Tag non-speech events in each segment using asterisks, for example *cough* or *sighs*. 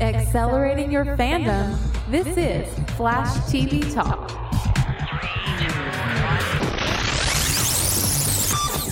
Accelerating your fandom. This is Flash TV Talk.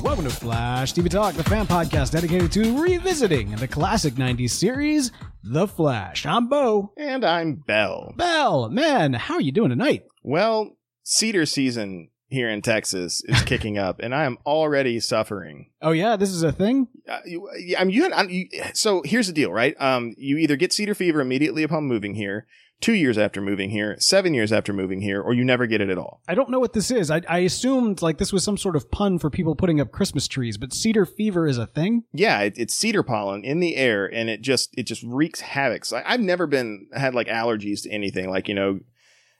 Welcome to Flash TV Talk, the fan podcast dedicated to revisiting the classic 90s series, The Flash. I'm Bo. And I'm Bell. Bell, man, how are you doing tonight? Well, cedar season here in Texas is kicking up, and I am already suffering. Oh, yeah, this is a thing? Uh, you, I mean, you, had, I'm, you, so here's the deal, right? Um, you either get cedar fever immediately upon moving here, two years after moving here, seven years after moving here, or you never get it at all. I don't know what this is. I, I assumed like this was some sort of pun for people putting up Christmas trees, but cedar fever is a thing? Yeah, it, it's cedar pollen in the air, and it just it just wreaks havoc. So I, I've never been had like allergies to anything, like you know,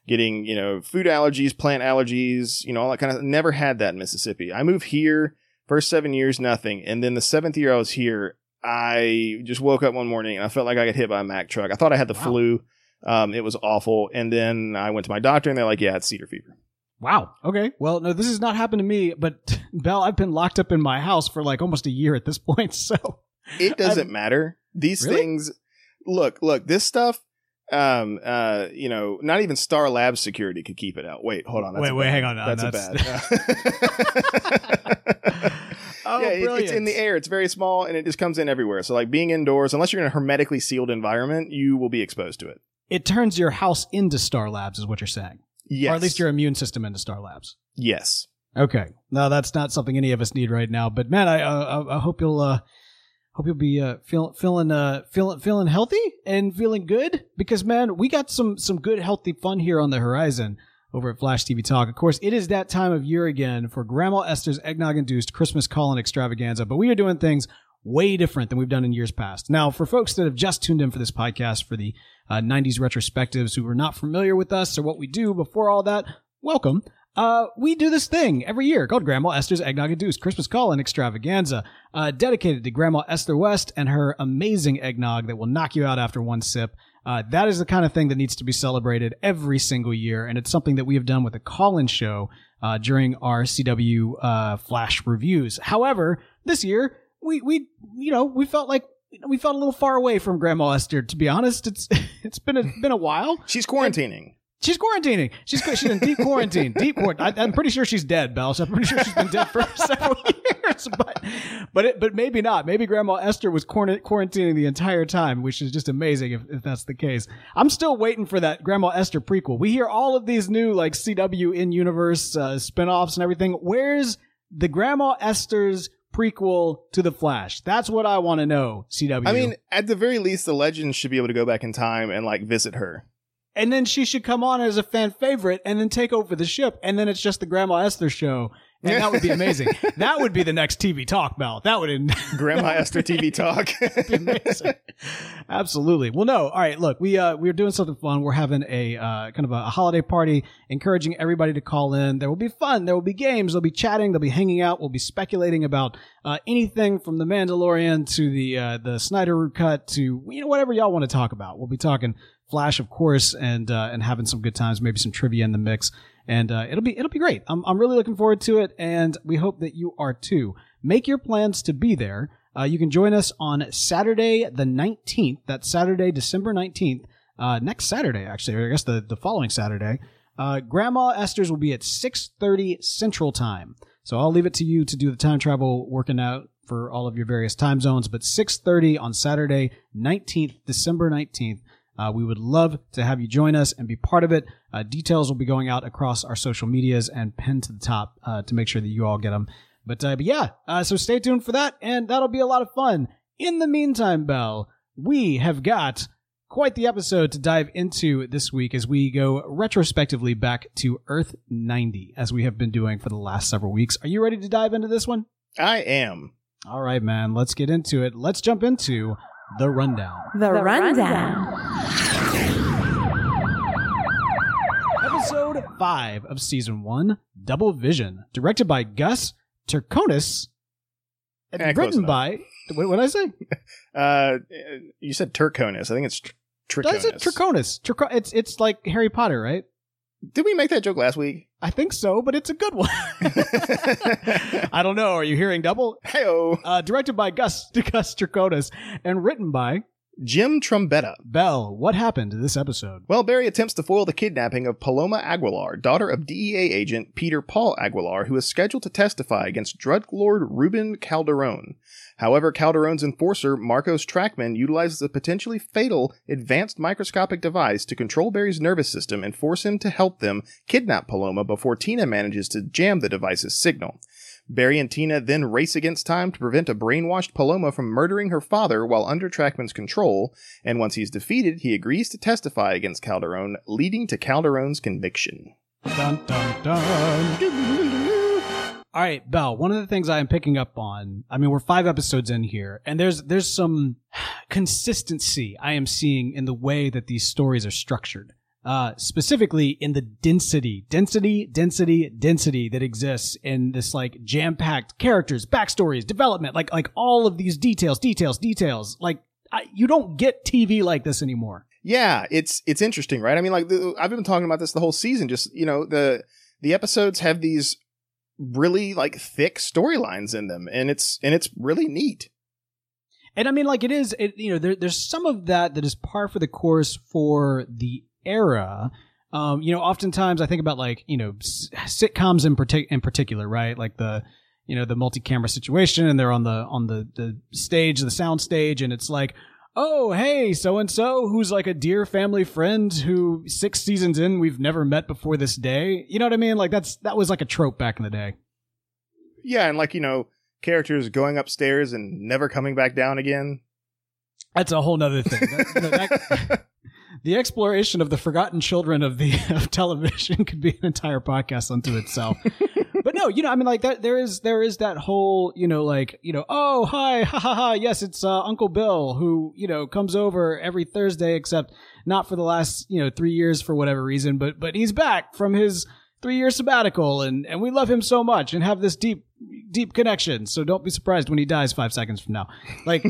getting you know food allergies, plant allergies, you know all that kind of. Never had that in Mississippi. I moved here first seven years, nothing, and then the seventh year I was here, I just woke up one morning and I felt like I got hit by a Mack truck. I thought I had the Wow. flu. Um, it was awful, and then I went to my doctor, and they're like, "Yeah, it's cedar fever." Wow. Okay. Well, no, this has not happened to me, but *laughs* Bell, I've been locked up in my house for like almost a year at this point. *laughs* So It doesn't I'm- matter. These Really? things look, look, this stuff um uh you know not even star labs security could keep it out. Wait hold on. Wait, wait, bad- hang on. Now, that's, that's- a bad. *laughs* *laughs* Oh, yeah it- it's in the air. It's very small and it just comes in everywhere. So like being indoors unless you're in a hermetically sealed environment you will be exposed to it. It turns your house into Star Labs, is what you're saying. yes Or at least your immune system into Star Labs. yes. Okay. now that's not something any of us need right now. But man, I uh, I, I hope you'll uh, hope you'll be uh, feeling feeling uh, feeling feeling healthy and feeling good because man, we got some some good healthy fun here on the horizon over at Flash TV Talk. Of course, it is that time of year again for Grandma Esther's eggnog induced Christmas call-in extravaganza. But we are doing things way different than we've done in years past. Now, for folks that have just tuned in for this podcast for the uh, 90s retrospectives who are not familiar with us or what we do before all that, welcome. Uh, we do this thing every year called Grandma Esther's Eggnog Induced Christmas Call and Extravaganza, uh, dedicated to Grandma Esther West and her amazing eggnog that will knock you out after one sip. Uh, that is the kind of thing that needs to be celebrated every single year, and it's something that we have done with the call-in show uh, during our CW uh, Flash reviews. However, this year we we you know we felt like we felt a little far away from Grandma Esther. To be honest, it's *laughs* it's been a, been a while. she's quarantining She's quarantining. She's she's in deep quarantine. Deep quarantine. I'm pretty sure she's dead, Bell. So I'm pretty sure she's been dead for *laughs* several years. But but it, but maybe not. Maybe Grandma Esther was quarantining the entire time, which is just amazing if, if that's the case. I'm still waiting for that Grandma Esther prequel. We hear all of these new like CW in universe uh, spin-offs and everything. Where's the Grandma Esther's prequel to the Flash? That's what I want to know. CW. i mean at the very least the legends should be able to go back in time and like visit her and then she should come on as a fan favorite and then take over the ship and then it's just the grandma esther show And that would be *laughs* amazing. that would be the next TV talk, Mel. That would in *laughs* Grandma Esther TV talk. be *laughs* amazing. Absolutely. Well, no. All right. Look, we uh we're doing something fun. We're having a uh kind of a, a holiday party, encouraging everybody to call in. There will be fun. There will be games. There'll be chatting. they'll be hanging out. We'll be speculating about uh, anything from the Mandalorian to the uh, the Snyder cut to you know whatever y'all want to talk about. We'll be talking Flash, of course, and uh, and having some good times. Maybe some trivia in the mix, and uh, it'll be it'll be great. I'm I'm really looking forward to it, and we hope that you are too. Make your plans to be there. Uh, you can join us on Saturday the 19th. That's Saturday, December 19th. Uh, next Saturday, actually, or I guess the, the following Saturday. Uh, Grandma Esther's will be at 6.30 Central Time. So I'll leave it to you to do the time travel working out for all of your various time zones. But 6.30 on Saturday, 19th, December 19th. Uh, we would love to have you join us and be part of it. Uh, details will be going out across our social medias and pinned to the top uh, to make sure that you all get them. But, uh, but yeah, uh, so stay tuned for that, and that'll be a lot of fun. In the meantime, Bell, we have got quite the episode to dive into this week as we go retrospectively back to Earth 90, as we have been doing for the last several weeks. Are you ready to dive into this one? I am. All right, man, let's get into it. Let's jump into the rundown. The, rundown. Episode 5 of Season 1, Double Vision, directed by Gus Turconis, and Eh, written by. What did I say? *laughs* Uh, you said Turconis. I think it's tr- Did I say Trikonis. Turconis? It's, it's like Harry Potter, right? Did we make that joke last week? I think so, but it's a good one. *laughs* I don't know. Are you hearing double? Heyo. Uh, directed by Gus, *laughs* Gus Turconis and written by Jim Trombetta. Bell. What happened to this episode? Well, Barry attempts to foil the kidnapping of Paloma Aguilar, daughter of DEA agent Peter Paul Aguilar, who is scheduled to testify against drug lord Reuben Calderon. However, Calderon's enforcer, Marcos Trachman, utilizes a potentially fatal advanced microscopic device to control Barry's nervous system and force him to help them kidnap Paloma before Tina manages to jam the device's signal. Barry and Tina then race against time to prevent a brainwashed Paloma from murdering her father while under Trachman's control, and once he's defeated, he agrees to testify against Calderon, leading to Calderon's conviction. Dun, dun, dun. All right, Bell. One of the things I am picking up on, I mean, we're five episodes in here, and there's there's some *sighs* consistency I am seeing in the way that these stories are structured. Uh, specifically in the density, density, density, density that exists in this like jam-packed characters, backstories, development, like like all of these details, details, details. Like I, you don't get TV like this anymore. Yeah, it's it's interesting, right? I mean, like the, I've been talking about this the whole season. Just you know, the the episodes have these really like thick storylines in them, and it's and it's really neat. And I mean, like it is, it, you know, there, there's some of that that is par for the course for the era. Um, you know, oftentimes I think about like, you know, s- sitcoms in, partic- in particular, right? Like the, you know, the multi-camera situation and they're on the, on the, the stage, the sound stage. And it's like, oh, hey, so and so who's like a dear family friend who six seasons in we've never met before this day. You know what I mean? Like that's, that was like a trope back in the day. Yeah, and like you know, characters going upstairs and never coming back down again. That's a whole nother thing. That- you know, that- *laughs* the exploration of the forgotten children of the *laughs* of television could be an entire podcast unto itself. *laughs* but no, you know, I mean, like that. There is there is that whole, you know, like you know, oh hi, *laughs* ha ha ha. Yes, it's uh, Uncle Bill who you know comes over every Thursday, except not for the last you know three years for whatever reason. But but he's back from his three year sabbatical, and and we love him so much and have this deep deep connection. So don't be surprised when he dies five seconds from now. Like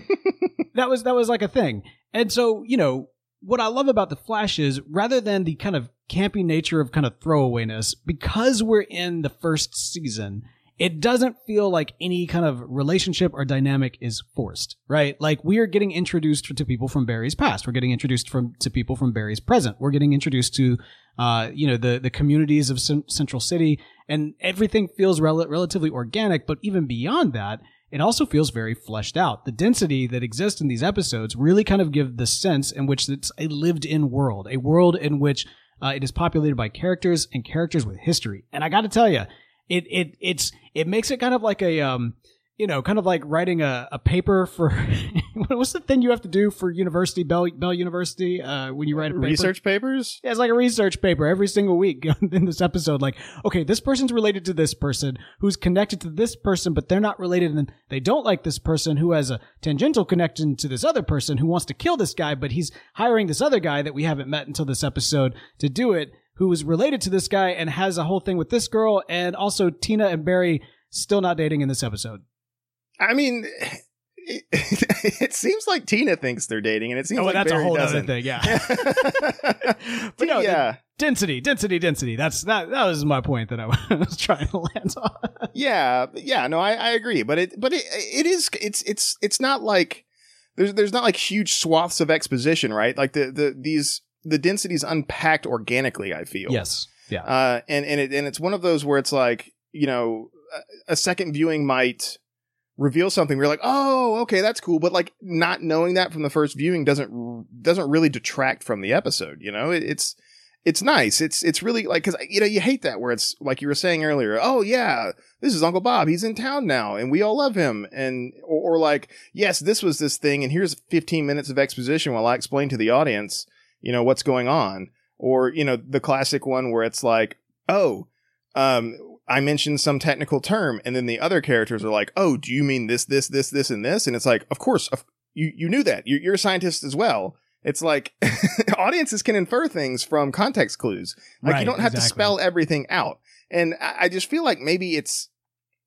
that was that was like a thing. And so, you know, what I love about the Flash is rather than the kind of campy nature of kind of throwawayness, because we're in the first season, it doesn't feel like any kind of relationship or dynamic is forced, right? Like we are getting introduced to people from Barry's past. We're getting introduced from to people from Barry's present. We're getting introduced to, uh, you know, the the communities of Cen- Central City, and everything feels rel- relatively organic. But even beyond that, it also feels very fleshed out. The density that exists in these episodes really kind of give the sense in which it's a lived in world, a world in which uh, it is populated by characters and characters with history. And I got to tell you, it it it's it makes it kind of like a um you know kind of like writing a, a paper for *laughs* *laughs* what's the thing you have to do for university Bell Bell University uh, when you write a paper? Research papers? Yeah, it's like a research paper every single week *laughs* in this episode. Like, okay, this person's related to this person who's connected to this person, but they're not related, and they don't like this person who has a tangential connection to this other person who wants to kill this guy, but he's hiring this other guy that we haven't met until this episode to do it, who is related to this guy and has a whole thing with this girl, and also Tina and Barry still not dating in this episode. I mean, it, *laughs* it seems like Tina thinks they're dating, and it seems Oh, like that's a Barry whole other doesn't. thing, yeah. *laughs* but no, yeah, density, density, density. That's that. That was my point that I *laughs* was trying to land on. yeah, yeah. No, I, I agree, but it, but it, it is, it's, it's, it's not like there's, there's not like huge swaths of exposition, right? Like the, the, these, the density's unpacked organically. I feel yes. Yeah. uh, and and it and it's one of those where it's like you know a, a second viewing might reveal something. We're like, oh, okay, that's cool, but like not knowing that from the first viewing doesn't doesn't really detract from the episode. You know, it, it's it's nice. It's it's really like because you know you hate that where it's like you were saying earlier. Oh yeah, this is Uncle Bob. He's in town now, and we all love him. And or, or like yes, this was this thing, and here's 15 minutes of exposition while I explain to the audience, you know, what's going on. Or you know the classic one where it's like, oh, um, I mentioned some technical term, and then the other characters are like, "Oh, do you mean this, this, this, this, and this?" And it's like, of course, of, you you knew that. You, you're a scientist as well. It's like *laughs* audiences can infer things from context clues. Like Right, you don't have to spell everything out. And I, I just feel like maybe it's,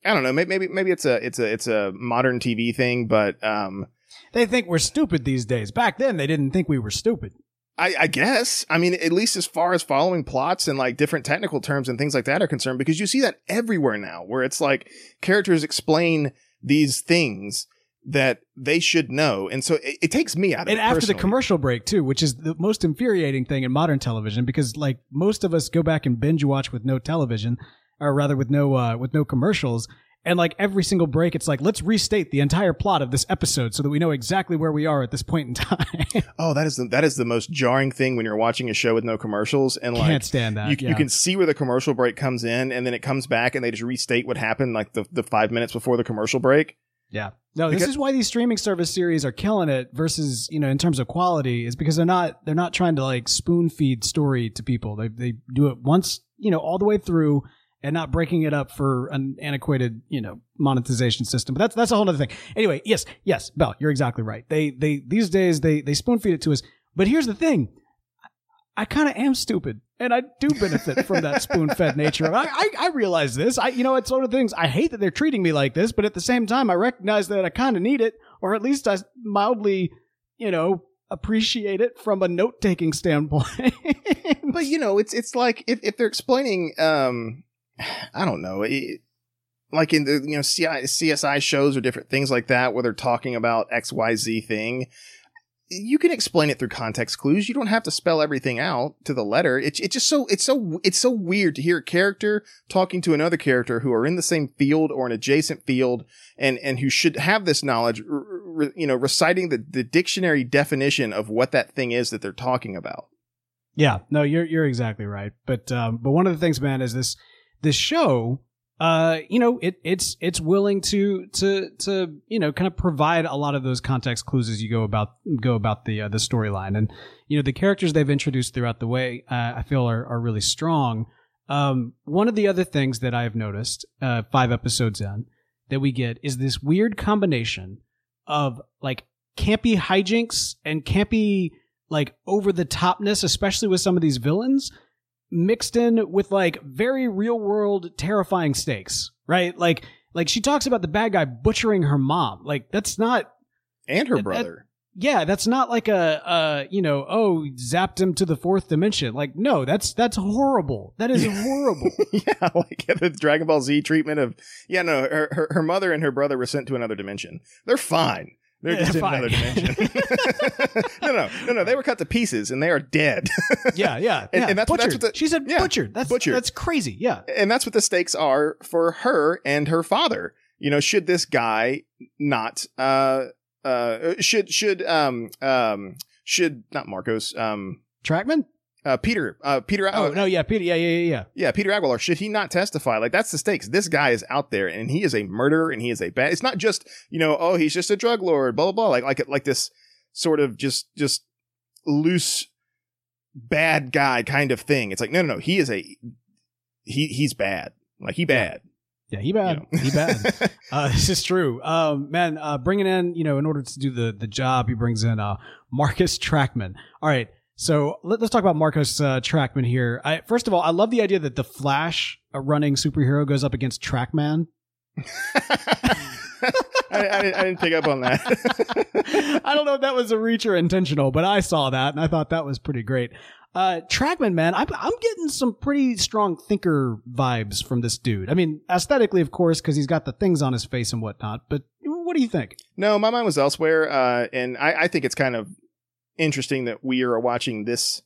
I don't know, maybe maybe maybe it's a it's a it's a modern TV thing, but um, They think we're stupid these days. Back then, they didn't think we were stupid. I, I guess. I mean, at least as far as following plots and like different technical terms and things like that are concerned, because you see that everywhere now, where it's like characters explain these things that they should know, and so it, it takes me out of And it. after the commercial break too, which is the most infuriating thing in modern television, because like most of us go back and binge watch with no television, or rather with no uh, with no commercials. And like every single break, it's like let's restate the entire plot of this episode so that we know exactly where we are at this point in time. *laughs* Oh, that is the that is the most jarring thing when you're watching a show with no commercials and like Can't stand that. you, yeah. you can see where the commercial break comes in and then it comes back and they just restate what happened like the, the five minutes before the commercial break. Yeah. No, this Because- is why these streaming service series are killing it versus, you know, in terms of quality is because they're not they're not trying to like spoon feed story to people. They they do it once, you know, all the way through and not breaking it up for an antiquated, you know, monetization system. But that's that's a whole other thing. Anyway, yes, yes, Bell, you're exactly right. They they these days they they spoon feed it to us. But here's the thing. I kind of am stupid, and I do benefit from that spoon-fed nature. I, I, I realize this. I, you know, it's one of the things. I hate that they're treating me like this, but at the same time, I recognize that I kind of need it, or at least I mildly, you know, appreciate it from a note-taking standpoint. But you know, it's it's like if, if they're explaining, um, I don't know, it, like in the you know CI, CSI shows or different things like that, where they're talking about X Y Z thing. You can explain it through context clues. You don't have to spell everything out to the letter. It's it's just so it's so it's so weird to hear a character talking to another character who are in the same field or an adjacent field and and who should have this knowledge. r- r- you know, reciting the the dictionary definition of what that thing is that they're talking about. Yeah, no, you're you're exactly right. But um, but one of the things, man, is this this show. Uh, you know, it it's it's willing to to to you know kind of provide a lot of those context clues as you go about go about the uh, the storyline, and you know the characters they've introduced throughout the way, uh, I feel are are really strong. Um, one of the other things that I've noticed, uh, five episodes in, that we get is this weird combination of like campy hijinks and campy like over the topness, especially with some of these villains, mixed in with like very real world terrifying stakes, right? Like like she talks about the bad guy butchering her mom. Like that's not And her That- brother. yeah, that's not like a uh you know, oh, zapped him to the fourth dimension. Like no, that's that's horrible. That is *laughs* horrible. yeah, like the Dragon Ball Z treatment of yeah, no, her, her her mother and her brother were sent to another dimension. They're fine. They're Yeah, just in another dimension. *laughs* *laughs* no, no, no, no. They were cut to pieces and they are dead. *laughs* yeah, yeah. And- yeah. and that's what- that's what the- she said yeah, butchered. That's butchered. that's crazy. Yeah. and that's what the stakes are for her and her father. You know, should this guy not uh uh should should um um should not Marcos um Trachman? Uh, Peter, uh, Peter, Oh uh, no, yeah, Peter, yeah, yeah, yeah, yeah. yeah, Peter Aguilar. Should he not testify? Like that's the stakes. This guy is out there, and he is a murderer, and he is a bad. It's not just you know, oh, he's just a drug lord, blah blah blah. Like like like this sort of just just loose bad guy kind of thing. It's like no no no, he is a he he's bad. Like he bad. Yeah, he bad. You know. He bad. *laughs* Uh, this is true. Um, man, uh, bringing in, you know, in order to do the the job, he brings in uh, Marcus Trachman. All right, so let, us talk about Marcus uh, Trachman here. I, first of all, I love the idea that the Flash, a running superhero, goes up against Trachman. *laughs* I, I, didn't, I didn't pick up on that. *laughs* I don't know if that was a reach or intentional, but I saw that and I thought that was pretty great. Uh, Trachman, man, I'm, I'm getting some pretty strong thinker vibes from this dude. I mean, aesthetically, of course, because he's got the things on his face and whatnot, but what do you think? no, my mind was elsewhere, uh, and I, I think it's kind of interesting that we are watching this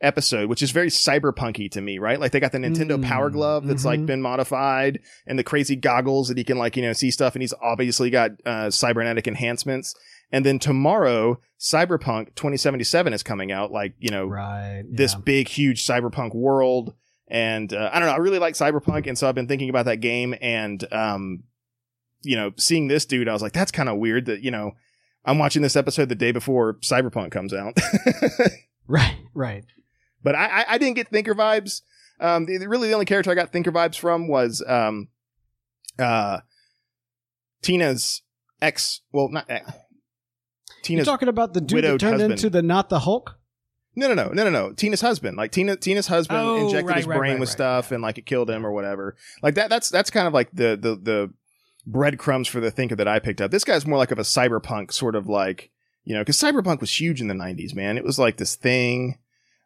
episode, which is very cyberpunky to me, right? Like they got the Nintendo Mm, Power Glove that's like mhm. been modified, and the crazy goggles that he can like you know see stuff, and he's obviously got uh, cybernetic enhancements. And then tomorrow, Cyberpunk 2077 is coming out, like you know Right. this yeah. big, huge cyberpunk world. And uh, I don't know, I really like cyberpunk, and so I've been thinking about that game. And um, you know, seeing this dude, I was like, that's kind of weird that you know I'm watching this episode the day before Cyberpunk comes out. *laughs* Right, right. but I, I, I didn't get Thinker vibes. Um, the, really, the only character I got Thinker vibes from was um, uh, Tina's ex. Well, not ex, You're Tina's. talking about the dude that turned husband. into the not the Hulk? No, no, no, no, no, no. Tina's husband, like Tina, Tina's husband Oh, injected right, his right, brain right, with stuff, and like it killed him or whatever. Like that. That's that's kind of like the the the breadcrumbs for the thinker that I picked up. This guy's more like of a cyberpunk sort of like you know, because cyberpunk was huge in the '90s, man. It was like this thing.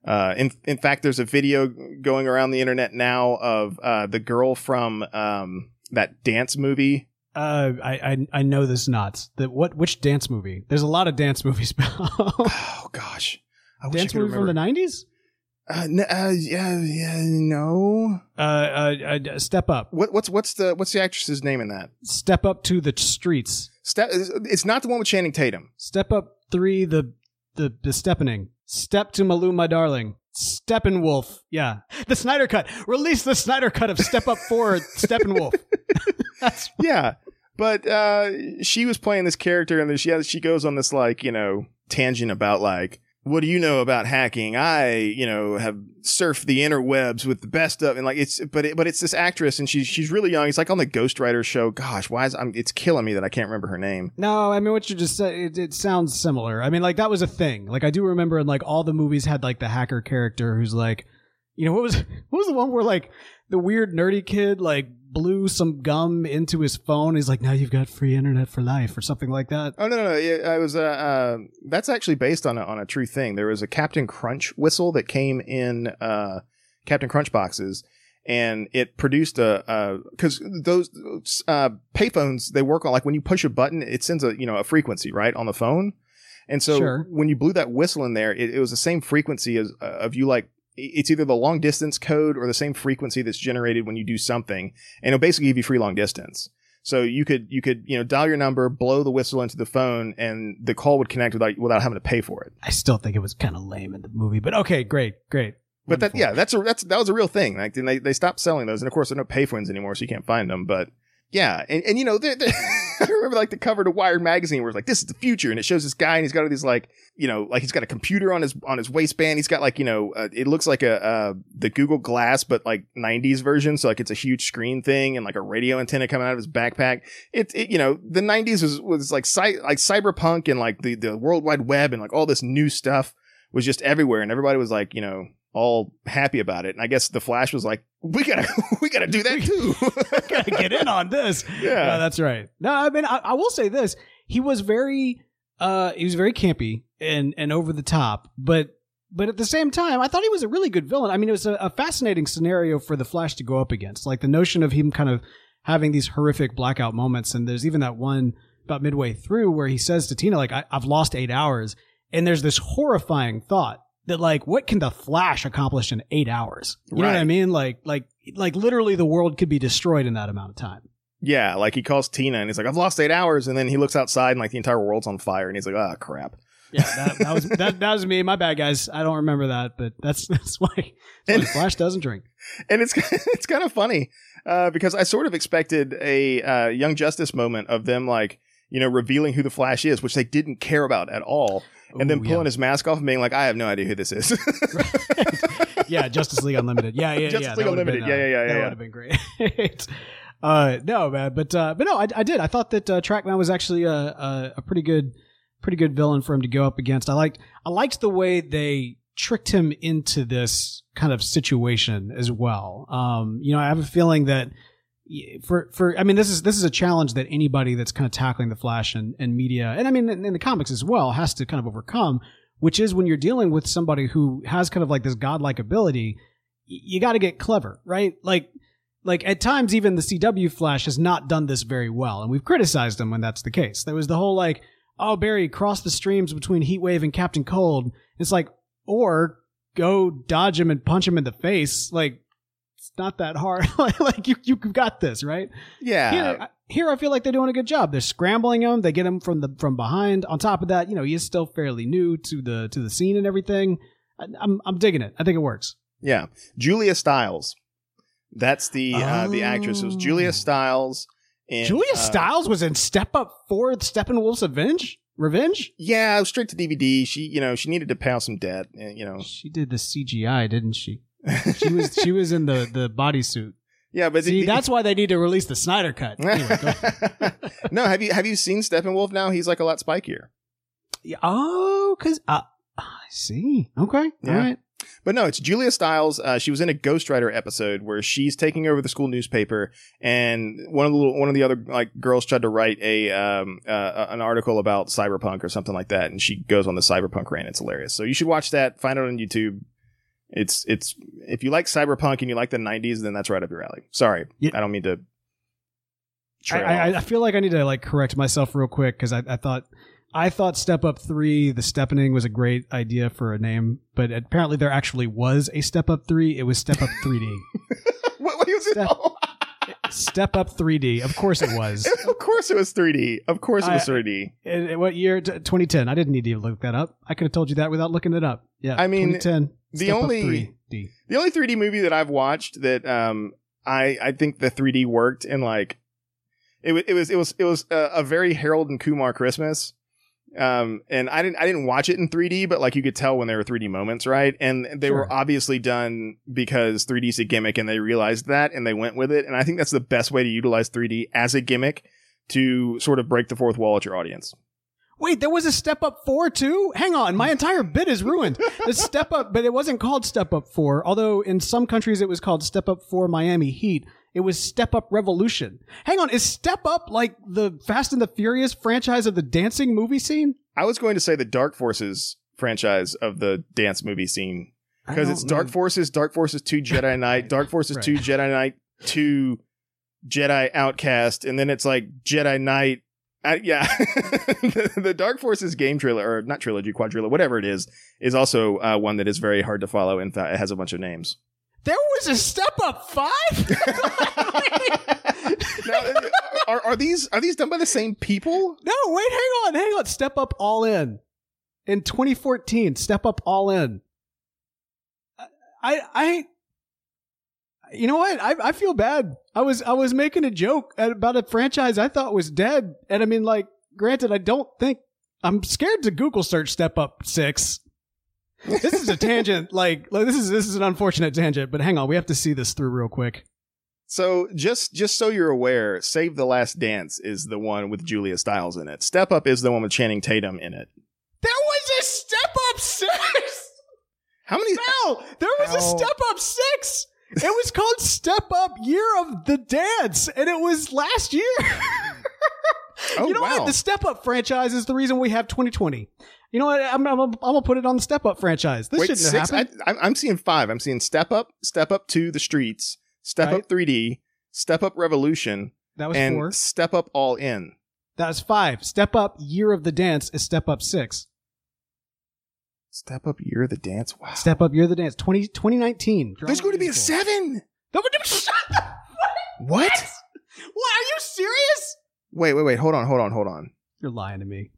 Uh, in in fact, there's a video going around the internet now of uh, the girl from um, that dance movie. Uh, I, I I know this not. The what? Which dance movie? There's a lot of dance movies. *laughs* Oh gosh, I wish I dance movie from the nineties. Uh, n- uh, yeah, yeah, no. Uh, uh, uh, step up, What what's what's the what's the actress's name in that? step up to the streets. Step. It's not the one with Channing Tatum. Step up three. The the the steppening. Step to Malou, my darling. Steppenwolf. Yeah, the Snyder cut. Release the Snyder cut of Step Up Four. *laughs* Steppenwolf. *laughs* That's Yeah, but uh, she was playing this character, and then she has she goes on this like you know tangent about like. What do you know about hacking? I, you know, have surfed the interwebs with the best of, and like it's, but it, but it's this actress, and she's she's really young. It's like on the Ghostwriter show. Gosh, why is I'm, it's killing me that I can't remember her name. No, I mean what you just said. It, it sounds similar. I mean, like that was a thing. Like I do remember, in like all the movies had like the hacker character who's like, you know, what was *laughs* what was the one where like the weird nerdy kid like blew some gum into his phone. He's like, now you've got free internet for life or something like that. Oh no, no, no! yeah, I was. Uh, uh, that's actually based on a, on a true thing. There was a Captain Crunch whistle that came in uh, Captain Crunch boxes, and it produced a because those uh, payphones they work on like when you push a button, it sends a you know a frequency right on the phone, and so Sure. when you blew that whistle in there, it, it was the same frequency as uh, of you like. It's either the long distance code or the same frequency that's generated when you do something, and it'll basically give you free long distance. So you could you could you know dial your number, blow the whistle into the phone, and the call would connect without without having to pay for it. I still think it was kind of lame in the movie, but okay, great, great. But that yeah, that's a that's that was a real thing. Like and they they stopped selling those, and of course there are no pay payphones anymore, so you can't find them. But yeah, and and you know they're, they're *laughs* *laughs* I remember like the cover to Wired magazine where it's like this is the future, and it shows this guy and he's got all these like you know like he's got a computer on his on his waistband. He's got like you know uh, it looks like a uh, the Google Glass but like '90s version, so like it's a huge screen thing and like a radio antenna coming out of his backpack. It, it you know the '90s was was like cy- like cyberpunk and like the the World Wide Web and like all this new stuff was just everywhere, and everybody was like you know all happy about it. And I guess the Flash was like, we gotta *laughs* we gotta do that too. *laughs* gotta get in on this. *laughs* Yeah. Yeah, that's right. No, I mean, I, I will say this: he was very, uh, he was very campy and and over the top, but but at the same time, I thought he was a really good villain. I mean, it was a, a fascinating scenario for the Flash to go up against, like the notion of him kind of having these horrific blackout moments. And there's even that one about midway through where he says to Tina, like, I, "I've lost eight hours," and there's this horrifying thought. That like, what can the Flash accomplish in eight hours? You know what I mean? Like, like, like, literally, the world could be destroyed in that amount of time. yeah, like he calls Tina and he's like, I've lost eight hours, and then he looks outside and like the entire world's on fire, and he's like, oh crap. Yeah, that, that was that, that was me. My bad, guys. I don't remember that, but that's *laughs* that's why, that's why And- Flash doesn't drink. *laughs* and it's *laughs* it's kind of funny uh, because I sort of expected a uh, Young Justice moment of them like you know revealing who the Flash is, which they didn't care about at all, and then Ooh, pulling yeah. his mask off and being like, "I have no idea who this is." *laughs* yeah, Justice League Unlimited. Yeah, yeah, Justice yeah. League Unlimited. been, uh, Yeah, yeah, yeah, That yeah, would have been great. *laughs* uh, no, man, but uh, but no, I, I did. I thought that uh, Trachman was actually a, a a pretty good pretty good villain for him to go up against. I liked I liked the way they tricked him into this kind of situation as well. Um, you know, I have a feeling that for for I mean this is this is a challenge that anybody that's kind of tackling the Flash and, and media and I mean in, in the comics as well has to kind of overcome, which is when you're dealing with somebody who has kind of like this godlike ability, you got to get clever, right? Like like at times even the CW Flash has not done this very well, and we've criticized him when that's the case. There was the whole like, oh Barry, cross the streams between Heatwave and Captain Cold. It's like, or go dodge him and punch him in the face. Like not that hard. *laughs* like you you've got this, right? yeah, Here, I- here I feel like they're doing a good job. They're scrambling him. They get him from the from behind. On top of that, you know, he is still fairly new to the to the scene and everything. I, I'm I'm digging it. I think it works. yeah. Julia Stiles. That's the uh, the actress. It was Oh. Julia Stiles. And, Julia uh, Stiles was in Step Up for Steppenwolf's Revenge. Revenge. Yeah, straight to DVD. She, you know, she needed to pay off some debt. and, You know, She did the CGI, didn't she? *laughs* She was she was in the the bodysuit. yeah, but See, the- that's why they need to release the Snyder cut. *laughs* Anyway, no, have you have you seen Steppenwolf now? He's like a lot spikier. Yeah, oh, because uh, I see. Okay, Yeah. all right. But no, it's Julia Stiles. Uh, she was in a Ghostwriter episode where she's taking over the school newspaper, and one of the little, one of the other like girls tried to write a um, uh, an article about cyberpunk or something like that, and she goes on the cyberpunk rant. It's hilarious. So you should watch that. Find it on YouTube. It's it's if you like cyberpunk and you like the '90s, then that's right up your alley. Sorry, Yeah. I don't mean to. I, I. I feel like I need to like correct myself real quick because I, I thought I thought Step Up Three, the Steppening was a great idea for a name, but apparently there actually was a Step Up Three. It was Step Up 3D. *laughs* what, what was it? Step- Step Up 3D. Of course it was. *laughs* of course it was 3D. Of course it was 3D. In- in what year? 2010. I didn't need to look that up. I could have told you that without looking it up. Yeah. I mean, 2010. The Step only- 3D. The only 3D movie that I've watched that um I I think the 3D worked in like it was it was it was it was a, a very Harold and Kumar Christmas. Um and I didn't I didn't watch it in 3D but like you could tell when there were 3D moments, right? And they were obviously done because 3D's a gimmick and they realized that and they went with it and I think that's the best way to utilize 3D as a gimmick to sort of break the fourth wall at your audience. Wait, there was a Step Up 4 too? Hang on, my entire bit is ruined. The Step Up, but it wasn't called Step Up 4, although in some countries it was called Step Up 4 Miami Heat. It was Step Up Revolution. Hang on, is Step Up like the Fast and the Furious franchise of the dancing movie scene? I was going to say the Dark Forces franchise of the dance movie scene because it's Dark. Forces, Dark Forces 2 *laughs* Jedi Knight, Dark Forces Right. 2 Jedi Knight 2 Jedi Outcast, and then it's like Jedi Knight. Uh, yeah, *laughs* the, the Dark Forces game trilogy, or not trilogy, quadrilogy, whatever it is, is also uh, one that is very hard to follow. In fact, it has a bunch of names. There was a Step Up 5? *laughs* *laughs* Now, are, are these are these done by the same people? No, wait, hang on, hang on. Step Up All In. In 2014, Step Up All In. I, I, you know what? I, I feel bad. I was, I was making a joke about a franchise I thought was dead. And I mean, like, granted, I don't think, I'm scared to Google search Step Up 6. This is a *laughs* tangent. Like, like, this is, this is an unfortunate tangent, but hang on. We have to see this through real quick. So just just so you're aware, Save the Last Dance is the one with Julia Stiles in it. Step Up is the one with Channing Tatum in it. There was a Step Up 6! How many? No, there was a Step Up Six. It was called Step Up Year of the Dance, and it was last year. *laughs* Oh you know wow! what? The Step Up franchise is the reason we have 2020. You know what? I'm, I'm, I'm gonna put it on the Step Up franchise. This Wait, shouldn't six? have happened. I, I'm- I'm seeing five. I'm seeing Step Up, Step Up to the Streets, Step Right. Up 3D, Step Up Revolution, that was and four. Step Up All In. That was five. Step Up Year of the Dance is Step Up Six. Step Up Year of the Dance. Wow. Step Up Year of the Dance 20, 2019. There's going to be a seven. No, but- *laughs* Shut the- What? What? Are you serious? Wait, wait, wait. Hold on, hold on, hold on. You're lying to me.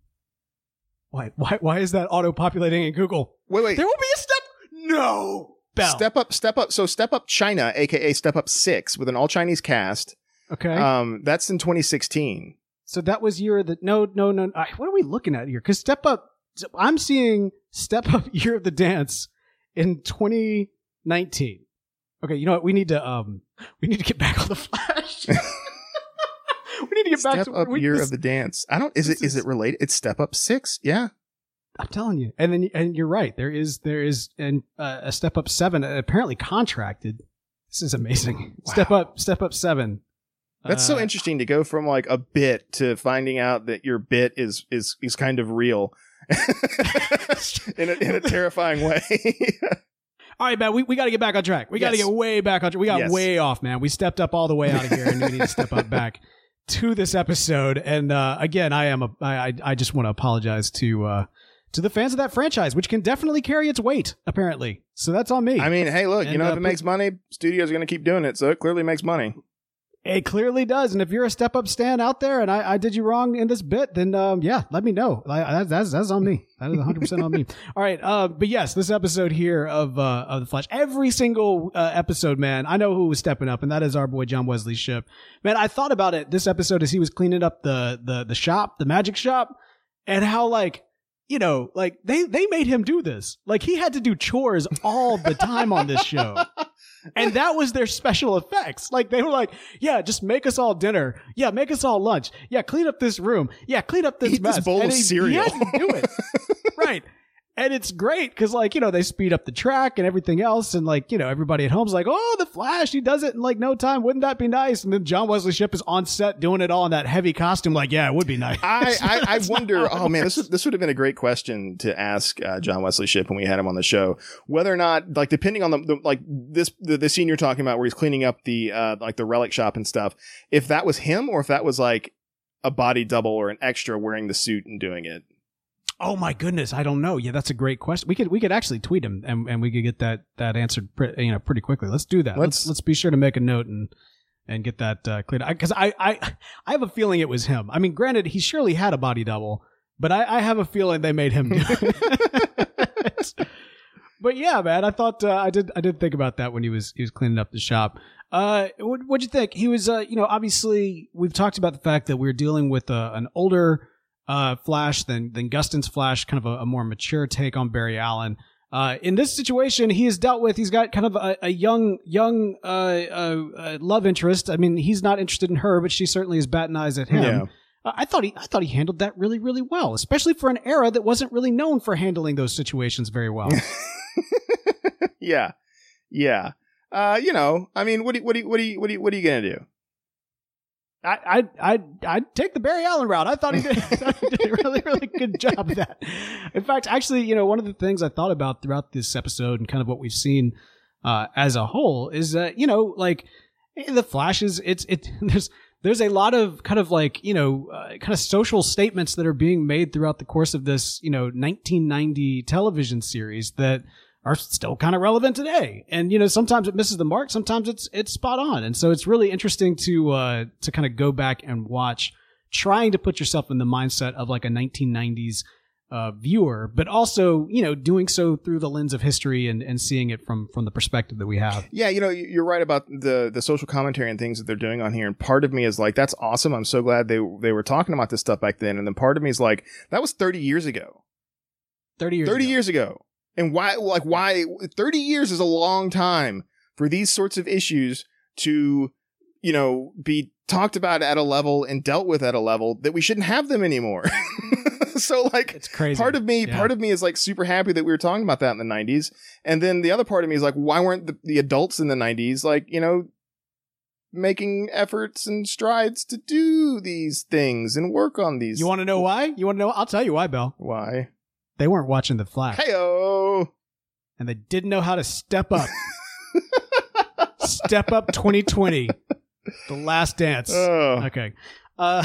Why? Why? Why is that auto populating in Google? Wait, wait. There will be a step. No. Bell. Step up, step up. So step up China, aka Step Up Six, with an all Chinese cast. Okay. Um, that's in 2016. so that was year of the no no no. I, what are we looking at here? Because step up. I'm seeing step up *laughs* year of the dance in 2019. Okay, you know what? We need to um we need to get back on the flash. *laughs* we need to get back Step to Up we, Year this- of the Dance. I don't. Is it Is is- it related? It's Step Up Six. Yeah. I'm telling you, and then and you're right. There is there is an, uh, a step up seven uh, apparently contracted. This is amazing. *laughs* Step up, step up seven. That's so Uh, interesting to go from like a bit to finding out that your bit is is is kind of real *laughs* in a, in a terrifying way. *laughs* All right, man. We, we got to get back on track. We got to Yes. get way back on track. We got Yes. way off, man. We stepped up all the way out of here, and we need to step up back *laughs* to this episode. And uh, again, I am a I I, I just want to apologize to uh, to the fans of that franchise, which can definitely carry its weight, apparently. So that's on me. I mean, hey, look, you And, know, uh, if it makes money, studios are going to keep doing it, so it clearly makes money. It clearly does. And if you're a step up stand out there and I, I did you wrong in this bit, then um, yeah, let me know. That's, that's, that's on me. That is 100% on me. *laughs* All right. Uh, but yes, this episode here of, uh, of The Flash, every single uh, episode, man, I know who was stepping up, and that is our boy John Wesley Shipp. Man, I thought about it this episode as he was cleaning up the, the, the shop, the magic shop, and how, like, you know, like they, they made him do this. Like he had to do chores all the time on this show. *laughs* And *laughs* that was their special effects. Like they were like, yeah, just make us all dinner. Yeah, make us all lunch. Yeah, clean up this room. Yeah, clean up this Eat this mess. bowl And of cereal. He had to do it. *laughs* right. And it's great because, like, you know, they speed up the track and everything else. And, like, you know, everybody at home's like, oh, the Flash, he does it in like no time. Wouldn't that be nice? And then John Wesley Shipp is on set doing it all in that heavy costume. Like, yeah, it would be nice. I, I, *laughs* I wonder. Oh man, this would, this would have been a great question to ask uh, John Wesley Shipp when we had him on the show. Whether or not, like, depending on the, the like this the, the scene you're talking about where he's cleaning up the uh like the relic shop and stuff, if that was him or if that was like a body double or an extra wearing the suit and doing it. Oh my goodness, I don't know. Yeah, that's a great question. We could we could actually tweet him and, and we could get that that answered pre- you know pretty quickly. Let's do that. Let's Let's- let's be sure to make a note and and get that uh, cleared because I, I I have a feeling it was him. I mean, granted, he surely had a body double, but I, I have a feeling they made him do it. *laughs* but yeah, man, I thought uh, I did I did think about that when he was he was cleaning up the shop. Uh, what what'd you think? He was uh, you know, obviously we've talked about the fact that we're dealing with uh, an older uh, Flash than than Gustin's Flash, kind of a, a more mature take on Barry Allen. Uh, in this situation, he has dealt with. He's got kind of a, a young, young uh, uh, uh, love interest. I mean, he's not interested in her, but she certainly is batting eyes at him. Yeah. Uh, I thought he, I thought he handled that really, really well, especially for an era that wasn't really known for handling those situations very well. *laughs* yeah, yeah. Uh, you know, I mean, what do what do what do you, what do what are you gonna do? I, I, I, I'd take the Barry Allen route. I thought he did, *laughs* thought he did a really, really good job of that. In fact, actually, you know, one of the things I thought about throughout this episode and kind of what we've seen uh, as a whole is that you know, like eh, the Flash is it's it. *laughs* There's there's a lot of kind of like you know uh, kind of social statements that are being made throughout the course of this you know 1990 television series that are still kind of relevant today. And you know, sometimes it misses the mark, sometimes it's it's spot on. And so it's really interesting to uh to kind of go back and watch trying to put yourself in the mindset of like a 1990s uh viewer, but also, you know, doing so through the lens of history and and seeing it from from the perspective that we have. Yeah, you know, you're right about the the social commentary and things that they're doing on here. And part of me is like, that's awesome. I'm so glad they they were talking about this stuff back then. And then part of me is like, that was 30 years ago. 30 years 30 ago. years ago. And why, like, why 30 years is a long time for these sorts of issues to, you know, be talked about at a level and dealt with at a level that we shouldn't have them anymore. *laughs* so, like, It's crazy. part of me Yeah. part of me is like super happy that we were talking about that in the 90s and then the other part of me is like why weren't the, the adults in the 90s like you know making efforts and strides to do these things and work on these You want to know why? You want to know? I'll tell you why, Bill. why They weren't watching the Flash. heyo and they didn't know how to step up. *laughs* step up 2020. The last dance. oh Okay. Uh,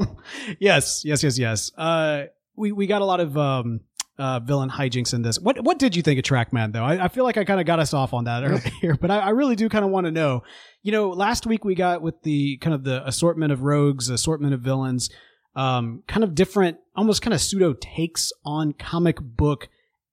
*laughs* yes, yes, yes, yes. Uh, we, we got a lot of, um, uh, villain hijinks in this. What, what did you think of Trachman though? I, I feel like I kind of got us off on that *laughs* earlier, but I, I really do kind of want to know, you know, last week we got with the kind of the assortment of rogues, assortment of villains. Um, kind of different, almost kind of pseudo takes on comic book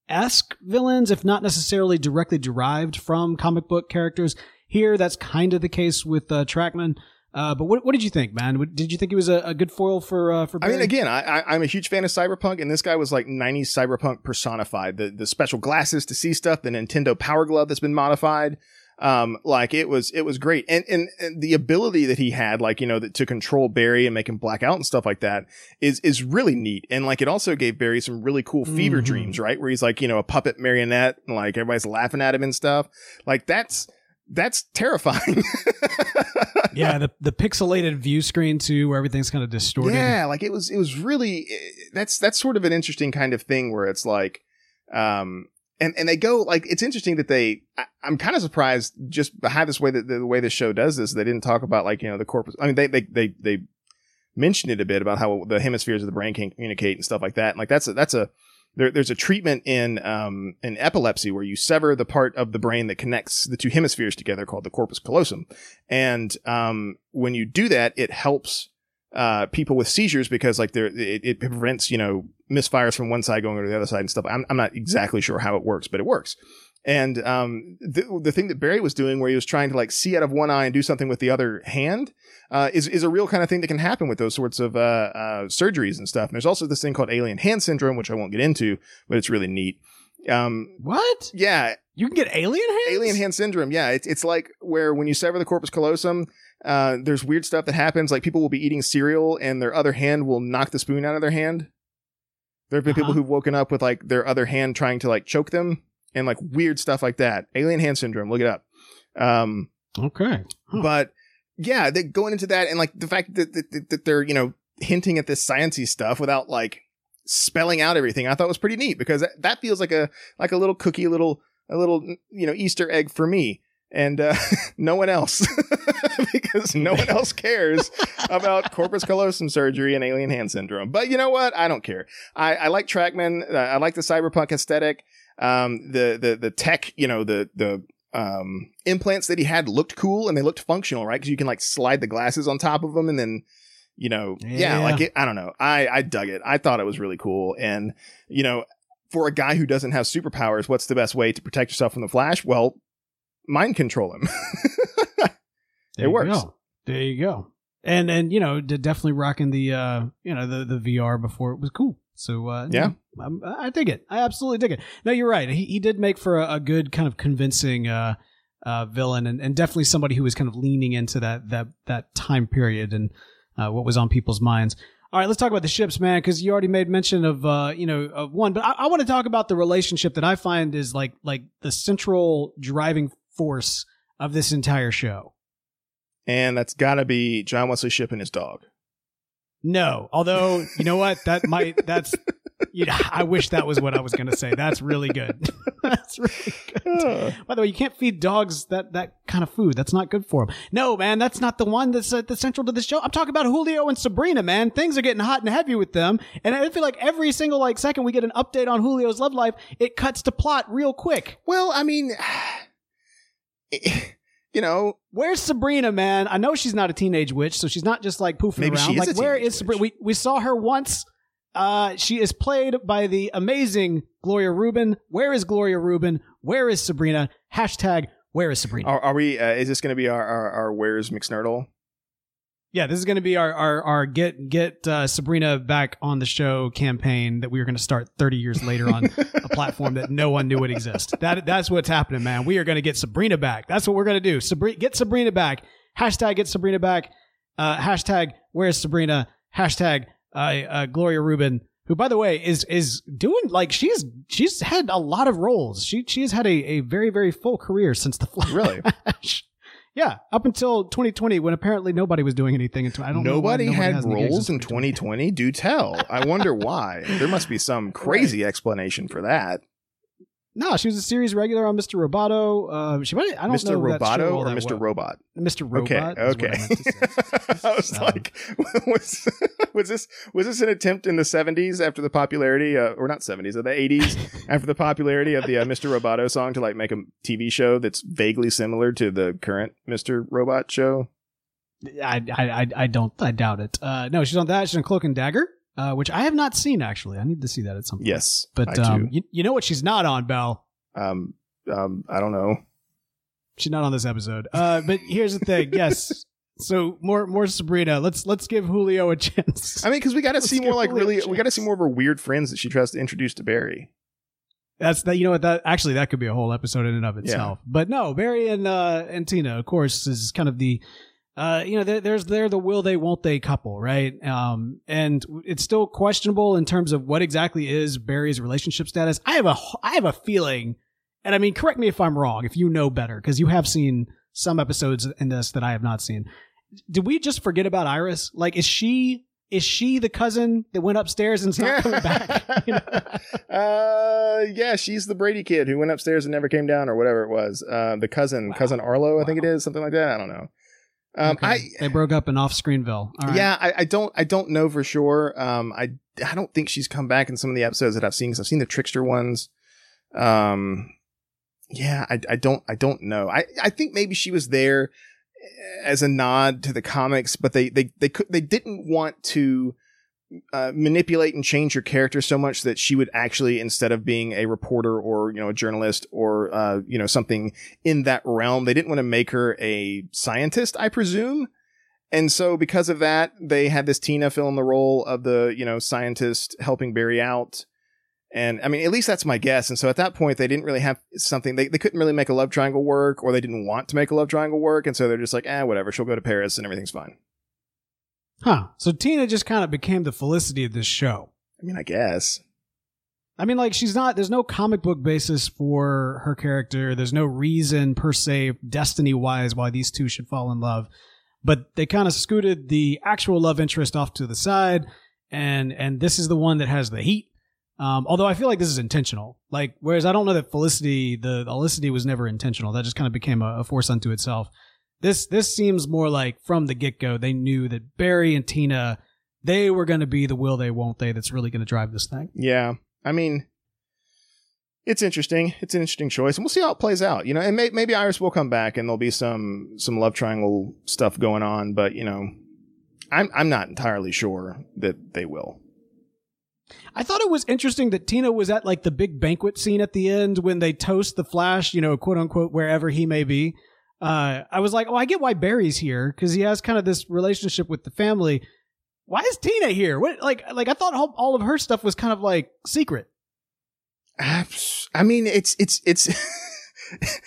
esque villains, if not necessarily directly derived from comic book characters. Here, that's kind of the case with uh, Trachman. Uh, but what, what did you think, man? Did you think he was a, a good foil for uh, for? I mean, again, I, I, I'm a huge fan of cyberpunk, and this guy was like 90s cyberpunk personified. The the special glasses to see stuff, the Nintendo Power Glove that's been modified. Um, like it was, it was great, and, and and the ability that he had, like you know, that to control Barry and make him black out and stuff like that, is is really neat. And like it also gave Barry some really cool fever Mhm. dreams, right? Where he's like, you know, a puppet marionette, and like everybody's laughing at him and stuff. Like that's that's terrifying. *laughs* yeah, the the pixelated view screen too, where everything's kind of distorted. Yeah, like it was it was really that's that's sort of an interesting kind of thing where it's like um and and they go like it's interesting that they I, I'm kind of surprised just behind this way that the, way the show does this they didn't talk about like you know the corpus I mean they they they they mentioned it a bit about how the hemispheres of the brain can communicate and stuff like that. And like that's a that's a there, there's a treatment in um, in epilepsy where you sever the part of the brain that connects the two hemispheres together called the corpus callosum, and um, when you do that, it helps uh, people with seizures because like there it, it prevents you know misfires from one side going to the other side and stuff. I'm I'm not exactly sure how it works, but it works. And um, the the thing that Barry was doing, where he was trying to like see out of one eye and do something with the other hand, uh, is is a real kind of thing that can happen with those sorts of uh, uh, surgeries and stuff. And there's also this thing called alien hand syndrome, which I won't get into, but it's really neat. Um, What? yeah, You can get alien hands? alien hand syndrome. Yeah, it's it's like where when you sever the corpus callosum, uh, there's weird stuff that happens. Like people will be eating cereal and their other hand will knock the spoon out of their hand. There have been people Uh-huh. who've woken up with like their other hand trying to like choke them and like weird stuff like that. Alien hand syndrome. Look it up. Um, Okay. Huh. but yeah, they going into that and like the fact that, that that they're you know hinting at this sciency stuff without like spelling out everything, I thought was pretty neat because that, that feels like a like a little cookie, a little a little you know Easter egg for me and uh, *laughs* no one else *laughs* because no one else cares about corpus callosum surgery and alien hand syndrome. But you know what? I don't care. I, I like Trachman. Uh, I like the cyberpunk aesthetic. Um, the the the tech, you know, the the um implants that he had looked cool and they looked functional, right? Because you can like slide the glasses on top of them and then you know, yeah, Yeah. like it, I don't know. I I dug it. I thought it was really cool and you know, for a guy who doesn't have superpowers, what's the best way to protect yourself from the Flash? Well, mind control him. *laughs* It works. go. There you go. And and you know, definitely rocking the uh you know the the VR before it was cool. So uh, Yeah. I'm, I dig it. I absolutely dig it. No, you're right. He he did make for a, a good kind of convincing uh uh villain and, and definitely somebody who was kind of leaning into that that that time period and uh, what was on people's minds. All right, let's talk about the ships, man, because you already made mention of uh, you know of one, but I, I want to talk about the relationship that I find is like like the central driving force of this entire show. and that's got to be John Wesley Shipp and his dog. No, although you know what, that might that's. You know, I wish that was what I was going to say. That's really good. *laughs* that's really good. By the way, you can't feed dogs that that kind of food. That's not good for them. No, man, that's not the one that's uh, the central to the show. I'm talking about Julio and Sabrina, man. Things are getting hot and heavy with them, and I feel like every single like second we get an update on Julio's love life, it cuts to plot real quick. Well, I mean, *laughs* you know, Where's Sabrina, man? I know she's not a teenage witch, so she's not just like poofing Maybe around. she is like, where Sabrina? We we saw her once. Uh, she is played by the amazing Gloria Reuben. Where is Gloria Reuben? Where is Sabrina? Hashtag Where is Sabrina? are, are we? Uh, is this going to be our, our our Where's McSnurdle? Yeah, this is going to be our our, our get get uh, Sabrina back on the show campaign that we are going to start 30 years later on a platform that no one knew would exist. That that's what's happening, man. We are going to get Sabrina back. That's what we're going to do. Sabrina, get Sabrina back. Hashtag get Sabrina back. Uh, hashtag where's Sabrina? Hashtag uh, uh, Gloria Reuben, who by the way is is doing like she's she's had a lot of roles. She she has had a, a very very full career since the Flash. Really? *laughs* Yeah, up until 2020, when apparently nobody was doing anything. Until I don't know Nobody nobody had roles in since 2020. Do tell. I wonder why. There must be some *laughs* crazy explanation for that. No, she was a series regular on Mr. Roboto. Uh, she might. I don't Mr. know. Mr. Roboto or Mr. well. Robot? Mr. Robot. Okay, I okay. say. *laughs* I was Um, like, *laughs* was, was this was this an attempt in the 70s after the popularity, uh, or not 70s, or the 80s *laughs* after the popularity of the uh, Mr. Roboto song to like make a TV show that's vaguely similar to the current Mr. Robot show? I, I, I, I don't, I doubt it. Uh, no, she's on that. She's on Cloak and Dagger, uh, which I have not seen actually. I need to see that at some point. Yes, But um, you, you know what she's not on, Bell. Um, um, I don't know. She's not on this episode. Uh, but here's the thing. *laughs* Yes. So more, more Sabrina. Let's let's give Julio a chance. I mean, because we got to see more like Julio really, we got to see more of her weird friends that she tries to introduce to Barry. That's that. You know what? That actually that could be a whole episode in and of itself. But no, Barry and uh, and Tina, of course, is kind of the. Uh, you know, there, there's they're the will they won't they couple, right? Um, and it's still questionable in terms of what exactly is Barry's relationship status. I have a I have a feeling, and I mean, correct me if I'm wrong, if you know better, because you have seen some episodes in this that I have not seen. Did we just forget about Iris? Like, is she is she the cousin that went upstairs and's not coming back? You *laughs* know? uh, yeah, she's the Brady kid who went upstairs and never came down, or whatever it was. Uh, the cousin, Wow. cousin Arlo, I think it is, something like that. I don't know. Um, Okay. I they broke up in off Screenville. Right. yeah, I, I don't, I don't know for sure. Um, I, I don't think she's come back in some of the episodes that I've seen because I've seen the trickster ones. Um, yeah, I, I don't, I don't know. I, I think maybe she was there as a nod to the comics, but they, they, they could, they didn't want to. Uh, manipulate and change her character so much that she would actually, instead of being a reporter or you know a journalist or uh, you know something in that realm, they didn't want to make her a scientist. I presume. And so because of that, they had this Tina fill in the role of the, you know, scientist helping Barry out. And I mean, at least that's my guess. And so at that point, they didn't really have something, they, they couldn't really make a love triangle work or they didn't want to make a love triangle work. And so they're just like, eh, whatever. She'll go to Paris and everything's fine. Huh. So Tina just kind of became the Felicity of this show. I mean, I guess. I mean, like, she's not, there's no comic book basis for her character. There's no reason, per se, destiny wise, why these two should fall in love. But they kind of scooted the actual love interest off to the side. And, and this is the one that has the heat. Um, although I feel like this is intentional. Like, whereas I don't know that Felicity, the, Felicity was never intentional. That just kind of became a, a force unto itself. This, this seems more like from the get go, they knew that Barry and Tina, they were going to be the will they, won't they that's really going to drive this thing. Yeah. I mean, it's interesting. It's an interesting choice, and we'll see how it plays out. You know, and may, maybe Iris will come back, and there'll be some some love triangle stuff going on. But you know, I'm I'm not entirely sure that they will. I thought it was interesting that Tina was at like the big banquet scene at the end when they toast the Flash, you know, quote unquote, wherever he may be. Uh, I was like, oh, I get why Barry's here because he has kind of this relationship with the family. Why is Tina here? What, like, like I thought all, of her stuff was kind of like secret. I mean, it's it's it's. *laughs*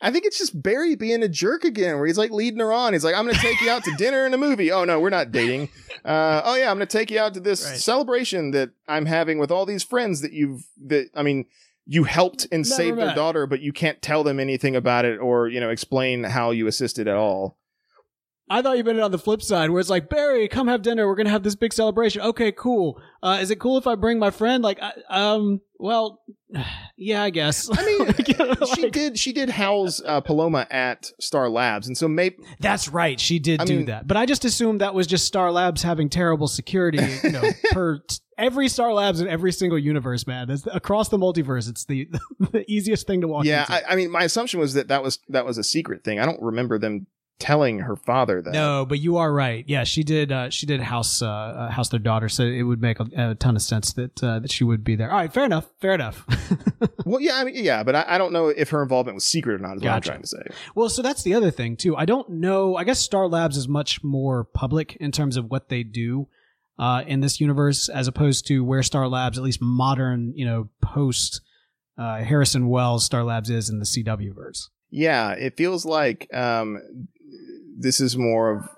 I think it's just Barry being a jerk again, where he's like leading her on. He's like, "I'm going to take you out to dinner and a movie." Oh no, we're not dating. Uh, oh yeah, I'm going to take you out to this Right. celebration that I'm having with all these friends that you've that I mean, you helped and Never saved their daughter, but you can't tell them anything about it or you know explain how you assisted at all. I thought you meant it on the flip side, where it's like Barry, come have dinner. We're gonna have this big celebration. Okay, cool. Uh, is it cool if I bring my friend? Like, I, um, well, *sighs* yeah, I guess. I mean, *laughs* You know, she like- did she did house uh, Paloma at Star Labs, and so maybe That's right. She did I do mean- that. But I just assumed that was just Star Labs having terrible security, you *laughs* know, per every Star Labs in every single universe, man. Across the multiverse, it's the *laughs* the easiest thing to walk yeah. into. I, I mean, my assumption was that that was that was a secret thing. I don't remember them telling her father that. no, but you are right. Yeah, she did. Uh, she did house uh, uh, house their daughter, so it would make a, a ton of sense that uh, that she would be there. All right, fair enough. Fair enough. *laughs* Well, yeah, I mean, yeah, but I, I don't know if her involvement was secret or not. Is what I'm trying to say. Well, so that's the other thing too. I don't know. I guess Star Labs is much more public in terms of what they do uh, in this universe, as opposed to where Star Labs, at least modern, you know, post uh, Harrison Wells Star Labs is in the CW verse. Yeah, it feels like um, this is more of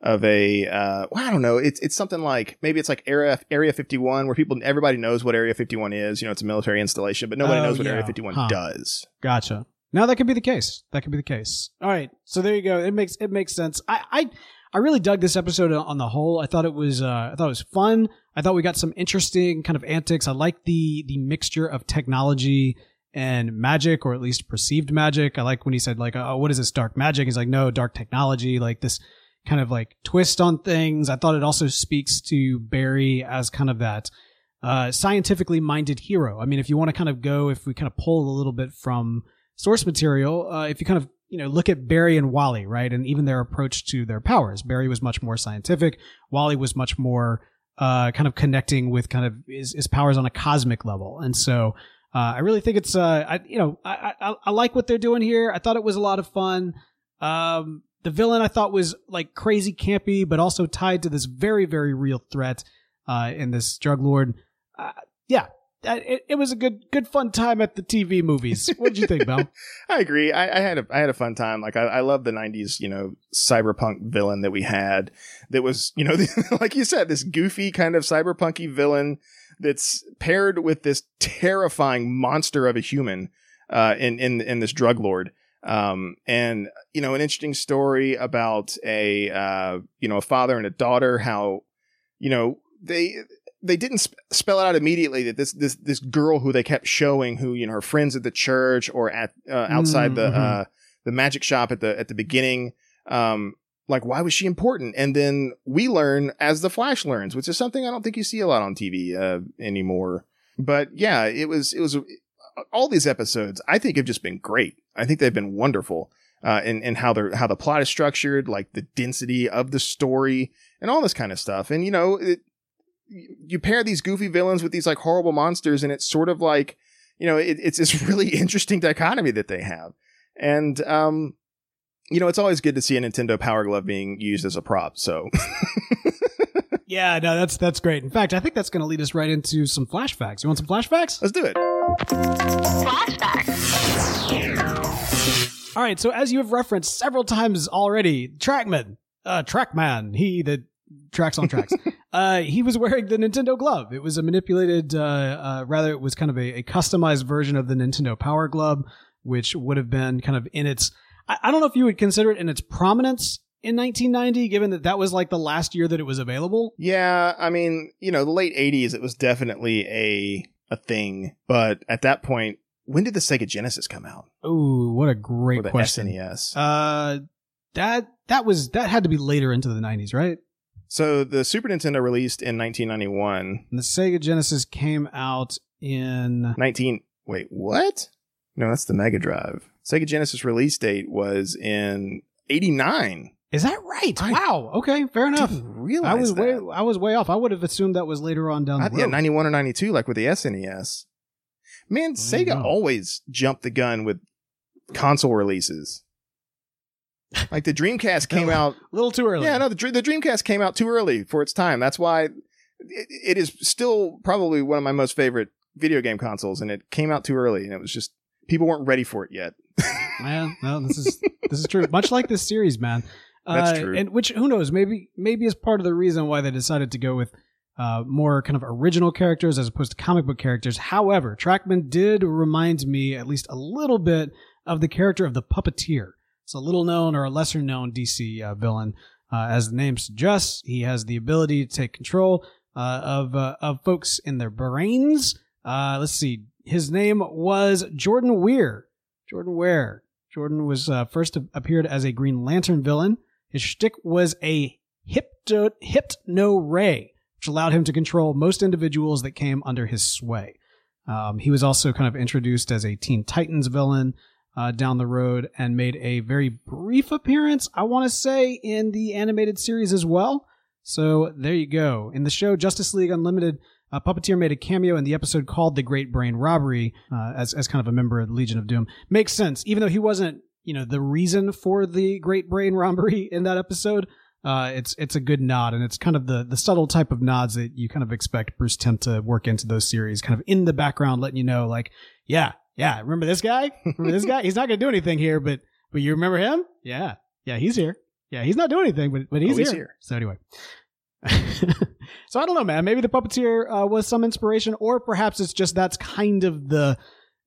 of a uh, well, I don't know. It's it's something like maybe it's like Area Area 51, where people everybody knows what Area 51 is. You know, it's a military installation, but nobody Oh, knows what yeah. Area 51 Huh. does. Gotcha. Now that could be the case. That could be the case. All right. So there you go. It makes it makes sense. I I, I really dug this episode on the whole. I thought it was uh, I thought it was fun. I thought we got some interesting kind of antics. I like the the mixture of technology and magic, or at least perceived magic. I like when he said like, "Oh, what is this dark magic?" He's like, "No, dark technology." Like this kind of like twist on things. I thought it also speaks to Barry as kind of that uh, scientifically minded hero. I mean, if you want to kind of go, if we kind of pull a little bit from source material, uh, if you kind of you know, look at Barry and Wally, right? And even their approach to their powers. Barry was much more scientific. Wally was much more, uh, kind of connecting with kind of his, his powers on a cosmic level. And so, uh, I really think it's, uh, I, you know, I, I, I like what they're doing here. I thought it was a lot of fun. Um, the villain I thought was like crazy campy, but also tied to this very, very real threat, uh, in this drug lord. Uh, yeah, it, it was a good, good fun time at the TV movies. What did you think, Bell? *laughs* I agree. I, I, had a I had a fun time. Like I, I love the '90s, you know, cyberpunk villain that we had. That was, you know, *laughs* like you said, this goofy kind of cyberpunky villain that's paired with this terrifying monster of a human uh, in in in this drug lord. Um, and you know, an interesting story about a uh, you know a father and a daughter. How you know they they didn't sp- spell it out immediately that this this this girl who they kept showing, who you know her friends at the church or at uh, outside the Mhm. uh, the magic shop at the at the beginning, um, like why was she important? And then we learn as the Flash learns, which is something I don't think you see a lot on TV uh, anymore. But yeah, it was it was all these episodes. I think have just been great. I think they've been wonderful. Uh, in, in how they're how the plot is structured, like the density of the story, and all this kind of stuff. And you know, it, you pair these goofy villains with these like horrible monsters, and it's sort of like, you know, it, it's this *laughs* really interesting dichotomy that they have. And, um, you know, it's always good to see a Nintendo Power Glove being used as a prop. So, *laughs* yeah, no, that's that's great. In fact, I think that's going to lead us right into some flashbacks. You want some flashbacks? let's do it. Flashbacks. All right. So as you have referenced several times already, Trachman, uh, Trachman, he that tracks on tracks. *laughs* uh, he was wearing the Nintendo glove. It was a manipulated, uh, uh, rather, it was kind of a, a customized version of the Nintendo Power Glove, which would have been kind of in its. I, I don't know if you would consider it in its prominence in 1990, given that that was like the last year that it was available. Yeah, I mean, you know, the late '80s, it was definitely a a thing. But at that point, when did the Sega Genesis come out? Oh, what a great question. SNES. Uh, that that was that had to be later into the 90s, right? so the Super Nintendo released in 1991. And the Sega Genesis came out in 19. Wait, what? No, that's the Mega Drive. Sega Genesis release date was in '89. Is that right? I wow. Okay, fair enough. I was that. way I was way off. I would have assumed that was later on down the I- road. yeah, 91 or 92, like with the SNES. Man, Sega always jumped the gun with console releases. Like the Dreamcast *laughs* came out. a little too early. Yeah, no, the, the Dreamcast came out too early for its time. That's why it, it is still probably one of my most favorite video game consoles, and it came out too early, and it was just people weren't ready for it yet. Yeah, no, this is this is true. Much like this series, man. That's Uh, true. And which who knows? Maybe maybe is part of the reason why they decided to go with uh, more kind of original characters as opposed to comic book characters. However, Trachman did remind me at least a little bit of the character of the Puppeteer. It's a little known or a lesser known DC uh, villain. Uh, as the name suggests, he has the ability to take control uh, of uh, of folks in their brains. Uh, let's see. His name was Jordan Weir. Jordan Weir. Jordan was uh, first appeared as a Green Lantern villain. His shtick was a hypno, hypno ray, which allowed him to control most individuals that came under his sway. Um, he was also kind of introduced as a Teen Titans villain uh, down the road and made a very brief appearance, I want to say, in the animated series as well. So there you go. In the show Justice League Unlimited, uh, Puppeteer made a cameo in the episode called "The Great Brain Robbery" uh, as as kind of a member of the Legion of Doom. Makes sense, even though he wasn't, you know, the reason for the Great Brain *laughs* Robbery in that episode. Uh, it's it's a good nod, and it's kind of the the subtle type of nods that you kind of expect Bruce Timm to work into those series, kind of in the background, letting you know, like, yeah, yeah, remember this guy? Remember this guy? He's not going to do anything here, but but you remember him? Yeah, yeah, he's here. Yeah, he's not doing anything, but but he's, Oh, he's here. here. So anyway. *laughs* so I don't know, man. Maybe the puppeteer uh, was some inspiration, or perhaps it's just that's kind of the,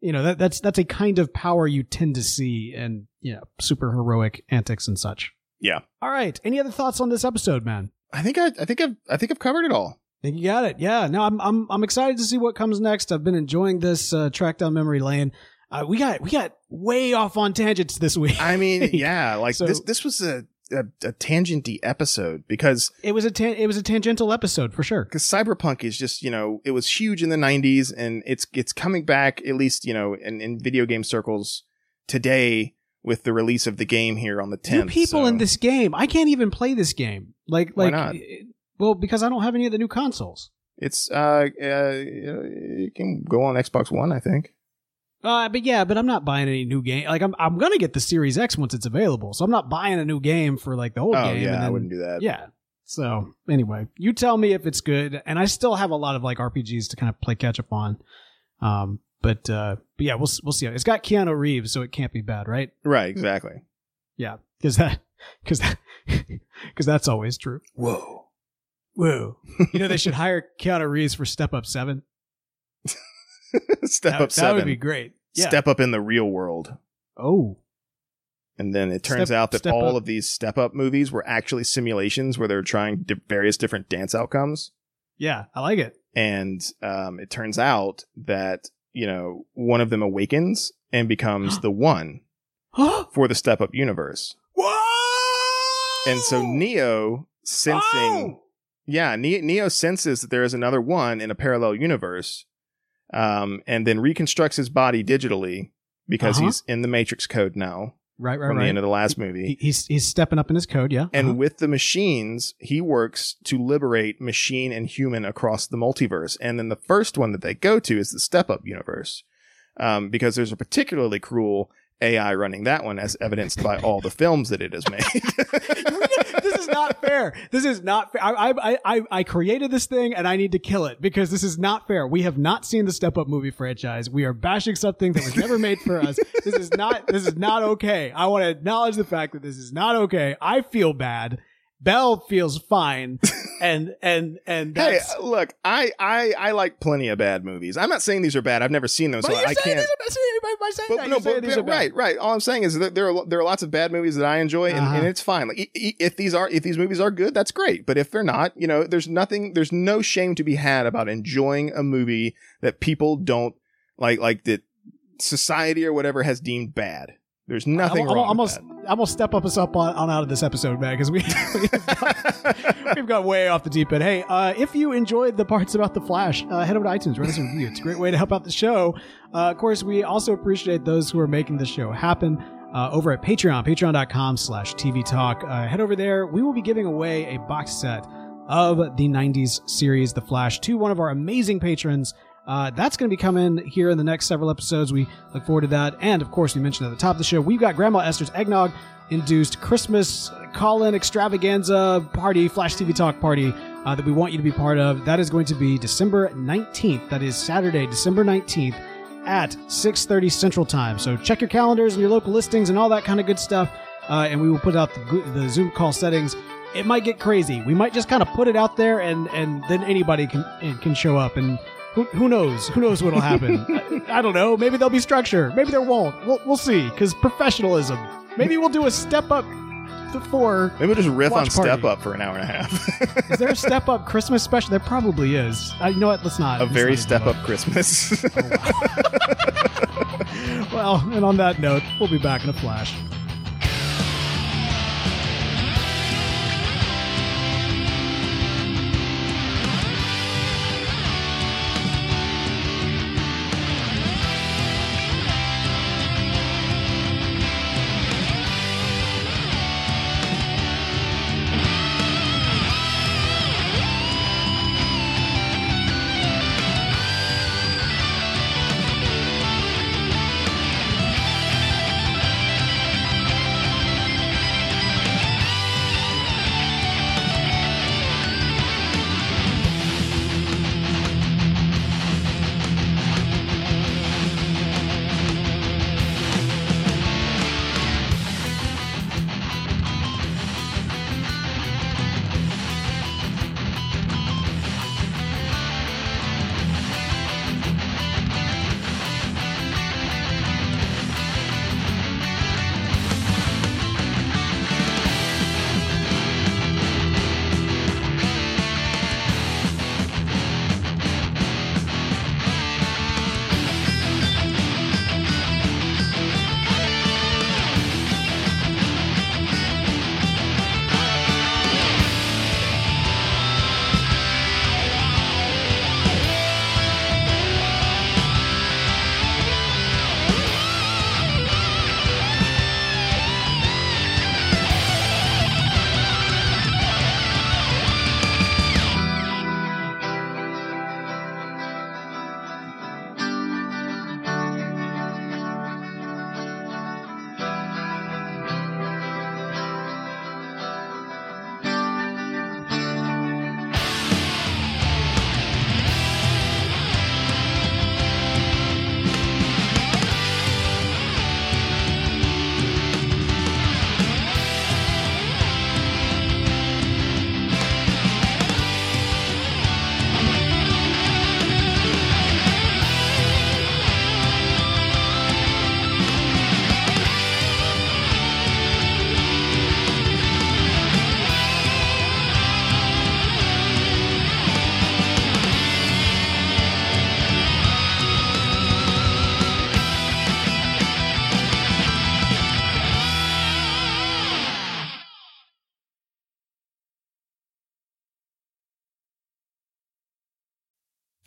you know, that that's that's a kind of power you tend to see in you know super heroic antics and such. Yeah. All right. Any other thoughts on this episode, man? I think I, I think I've, I think I've covered it all. I think you got it. Yeah. No, I'm I'm I'm excited to see what comes next. I've been enjoying this uh, track down memory lane. Uh, we got we got way off on tangents this week. I mean, *laughs* yeah, like So- this, this was a, a, a tangenty episode because it was a tan- it was a tangential episode for sure. because cyberpunk is just you know it was huge in the 90s and it's it's coming back at least you know in, in video game circles today with the release of the game here on the 10th. New people so- in this game. I can't even play this game. Like, Why like, not? eh, well, because I don't have any of the new consoles. It's uh, uh it can go on Xbox One, I think. Uh, but yeah, but I'm not buying any new game. Like, I'm, I'm gonna get the Series X once it's available. So I'm not buying a new game for like the old oh game. yeah, and I wouldn't do that. Yeah. So anyway, you tell me if it's good, and I still have a lot of like RPGs to kind of play catch up on. Um, but uh, but yeah, we'll we'll see. It's got Keanu Reeves, so it can't be bad, right? Right, exactly. Yeah, because that because that *laughs* because that's always true. Whoa. Whoa! You know they *laughs* should hire Keanu Reeves for Step Up Seven. *laughs* Step that, up that would be great. Yeah. Step up in the real world. oh, And then it turns Step- out that all Up. of these step up movies were actually simulations where they're trying di- various different dance outcomes. yeah, I like it. And um, it turns out that, you know, one of them awakens and becomes *gasps* the one *gasps* for the step up universe. Whoa! And so Neo sensing, Oh! yeah, Neo senses that there is another one in a parallel universe, um, and then reconstructs his body digitally because Uh-huh. he's in the Matrix code now right, right, right. from the end of the last movie. He- he's he's stepping up in his code. Yeah, and Uh-huh. with the machines, he works to liberate machine and human across the multiverse. And then the first one that they go to is the Step Up universe, um, because there's a particularly cruel AI running that one, as evidenced by all the films that it has made. *laughs* *laughs* not fair. This is not fair. I, I, I, I created this thing and I need to kill it because this is not fair. We have not seen the Step Up movie franchise. We are bashing something that was never made for us. This is not, this is not okay. I want to acknowledge the fact that this is not okay. I feel bad. Bell feels fine. *laughs* And, and, and hey, look, I, I I like plenty of bad movies. I'm not saying these are bad. I've never seen them, so I can't. these are- see, by- by saying But that, no, but, but right, right. All I'm saying is that there are there are lots of bad movies that I enjoy, and, Uh-huh. and it's fine. Like if these are if these movies are good, that's great. But if they're not, you know, there's nothing, there's no shame to be had about enjoying a movie that people don't like, like that society or whatever has deemed bad. There's nothing I'm, wrong. I'm, with almost, I'm gonna step up us up on, on out of this episode, man, because we *laughs* we've got, we've got way off the deep end. Hey, uh, if you enjoyed the parts about the Flash, uh, head over to iTunes, write us a review. It's a great way to help out the show. Uh, of course, we also appreciate those who are making the show happen. Uh, over at Patreon, patreon.com slash TV Talk. Uh, head over there. We will be giving away a box set of the 90s series, The Flash, to one of our amazing patrons. Uh, that's going to be coming here in the next several episodes. We look forward to that. And of course, we mentioned at the top of the show, we've got Grandma Esther's Eggnog induced Christmas call in extravaganza party, Flash TV Talk party uh, that we want you to be part of. That is going to be December 19th. That is Saturday, December 19th at 6.30 Central Time. So check your calendars and your local listings and all that kind of good stuff. Uh, and we will put out the, the Zoom call settings. It might get crazy. We might just kind of put it out there and, and then anybody can, can show up and who, who knows? Who knows what'll happen? *laughs* I, I don't know. Maybe there'll be structure. Maybe there won't. We'll, we'll see. Because professionalism. Maybe we'll do a step up to four. Maybe we'll just riff on Watch Step. Up for an hour and a half. Is there a step up Christmas special? There probably is. Uh, you know what? Let's not. a let's very not Step Up Christmas. *laughs* Well, and on that note, we'll be back in a flash.